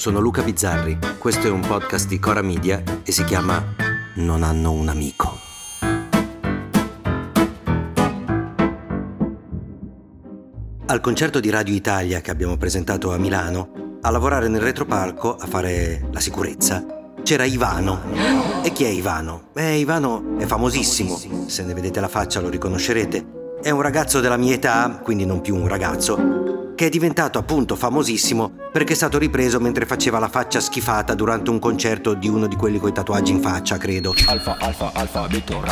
sono Luca Bizzarri, questo è un podcast di Cora Media e si chiama Non hanno un amico. Al concerto di Radio Italia che abbiamo presentato a Milano, a lavorare nel retropalco, a fare la sicurezza, c'era Ivano. E chi è Ivano? Beh, Ivano è famosissimo, se ne vedete la faccia lo riconoscerete. È un ragazzo della mia età, quindi non più un ragazzo, che è diventato appunto famosissimo perché è stato ripreso mentre faceva la faccia schifata durante un concerto di uno di quelli coi tatuaggi in faccia, credo. Alfa, alfa, alfabeto,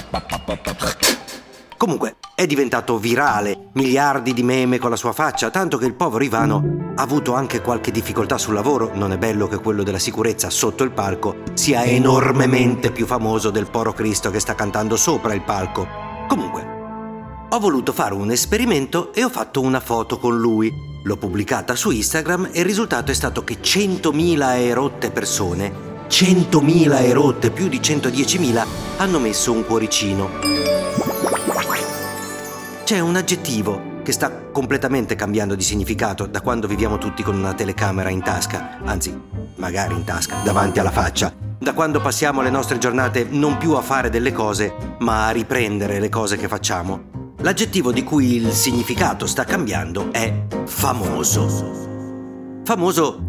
Comunque, è diventato virale, miliardi di meme con la sua faccia, tanto che il povero Ivano ha avuto anche qualche difficoltà sul lavoro, non è bello che quello della sicurezza sotto il palco sia enormemente più famoso del poro Cristo che sta cantando sopra il palco. Comunque, ho voluto fare un esperimento e ho fatto una foto con lui, L'ho pubblicata su Instagram e il risultato è stato che 100.000 erotte persone, 100.000 erotte, più di 110.000, hanno messo un cuoricino. C'è un aggettivo che sta completamente cambiando di significato da quando viviamo tutti con una telecamera in tasca, anzi, magari in tasca, davanti alla faccia. Da quando passiamo le nostre giornate non più a fare delle cose, ma a riprendere le cose che facciamo. L'aggettivo di cui il significato sta cambiando è famoso. Famoso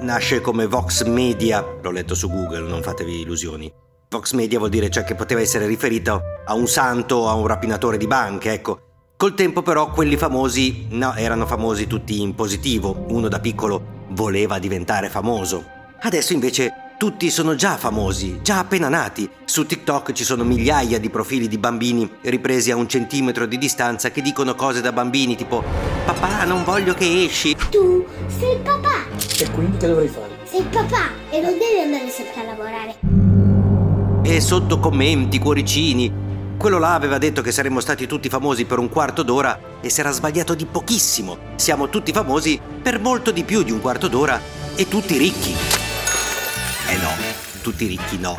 nasce come Vox Media, l'ho letto su Google, non fatevi illusioni. Vox Media vuol dire cioè che poteva essere riferito a un santo o a un rapinatore di banche, ecco. Col tempo però quelli famosi, no, erano famosi tutti in positivo, uno da piccolo voleva diventare famoso. Adesso invece tutti sono già famosi, già appena nati. Su TikTok ci sono migliaia di profili di bambini ripresi a un centimetro di distanza che dicono cose da bambini tipo Papà, non voglio che esci. Tu sei il papà. E quindi che dovrei fare? Sei il papà e non devi andare sempre a lavorare. E sotto commenti, cuoricini. Quello là aveva detto che saremmo stati tutti famosi per un quarto d'ora e si era sbagliato di pochissimo. Siamo tutti famosi per molto di più di un quarto d'ora e tutti ricchi. Eh no, tutti ricchi no.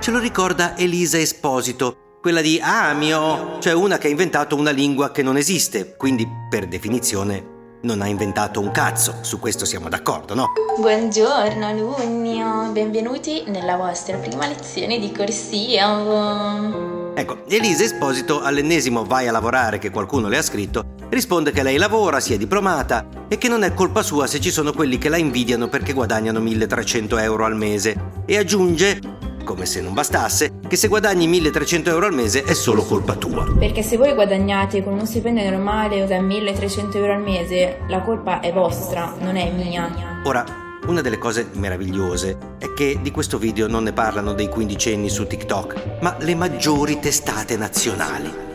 Ce lo ricorda Elisa Esposito, quella di Amio, cioè una che ha inventato una lingua che non esiste, quindi per definizione non ha inventato un cazzo, su questo siamo d'accordo, no? Buongiorno alunni, benvenuti nella vostra prima lezione di corsia. Ecco, Elisa Esposito all'ennesimo vai a lavorare che qualcuno le ha scritto, risponde che lei lavora, si è diplomata e che non è colpa sua se ci sono quelli che la invidiano perché guadagnano 1300 euro al mese e aggiunge come se non bastasse, che se guadagni 1300 euro al mese è solo colpa tua. Perché se voi guadagnate con uno stipendio normale da 1300 euro al mese, la colpa è vostra, non è mia. Ora, una delle cose meravigliose è che di questo video non ne parlano dei quindicenni su TikTok, ma le maggiori testate nazionali.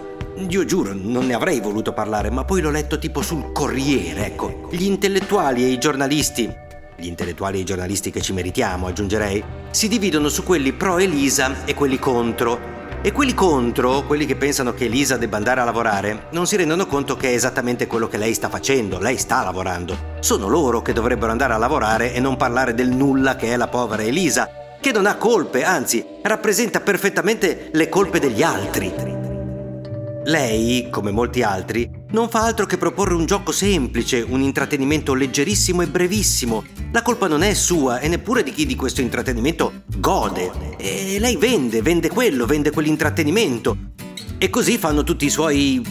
Io giuro, non ne avrei voluto parlare, ma poi l'ho letto tipo sul Corriere, ecco. Gli intellettuali e i giornalisti, gli intellettuali e i giornalisti che ci meritiamo, aggiungerei, si dividono su quelli pro Elisa e quelli contro, e quelli contro, quelli che pensano che Elisa debba andare a lavorare, non si rendono conto che è esattamente quello che lei sta facendo, lei sta lavorando. Sono loro che dovrebbero andare a lavorare e non parlare del nulla che è la povera Elisa, che non ha colpe, anzi rappresenta perfettamente le colpe degli altri. Lei, come molti altri, non fa altro che proporre un gioco semplice, un intrattenimento leggerissimo e brevissimo. La colpa non è sua e neppure di chi di questo intrattenimento gode. E lei vende, vende quello, vende quell'intrattenimento. E così fanno tutti i suoi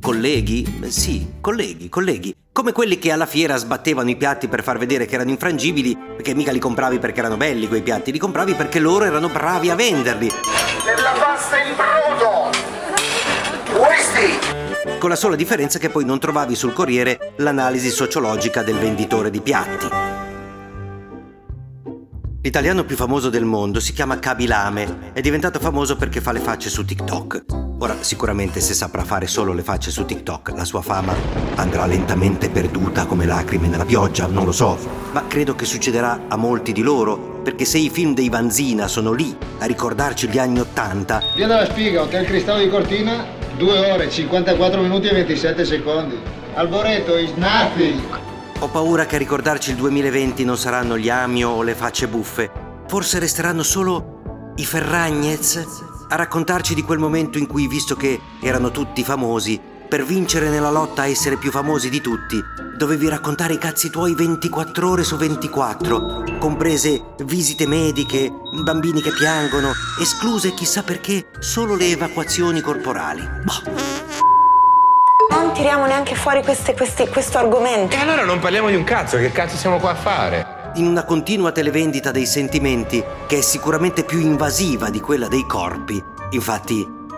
colleghi? Sì, colleghi, colleghi. Come quelli che alla fiera sbattevano i piatti per far vedere che erano infrangibili, perché mica li compravi perché erano belli quei piatti, li compravi perché loro erano bravi a venderli. Per la pasta in brodo! Con la sola differenza che poi non trovavi sul Corriere l'analisi sociologica del venditore di piatti. L'italiano più famoso del mondo si chiama Kabilame, è diventato famoso perché fa le facce su TikTok. Ora, sicuramente se saprà fare solo le facce su TikTok, la sua fama andrà lentamente perduta come lacrime nella pioggia, non lo so. Ma credo che succederà a molti di loro, perché se i film dei Vanzina sono lì a ricordarci gli anni Ottanta... Via della Spiga, Hotel Cristallo di Cortina, 2 ore, 54 minuti e 27 secondi. Alboreto is nothing. Ho paura che a ricordarci il 2020 non saranno gli Amio o le facce buffe. Forse resteranno solo i Ferragnez a raccontarci di quel momento in cui, visto che erano tutti famosi, per vincere nella lotta a essere più famosi di tutti, dovevi raccontare i cazzi tuoi 24 ore su 24, comprese visite mediche, bambini che piangono, escluse chissà perché solo le evacuazioni corporali. Boh. Non tiriamo neanche fuori queste, queste, questo argomento. E allora non parliamo di un cazzo, che cazzo siamo qua a fare? in una continua televendita dei sentimenti che è sicuramente più invasiva di quella dei corpi, infatti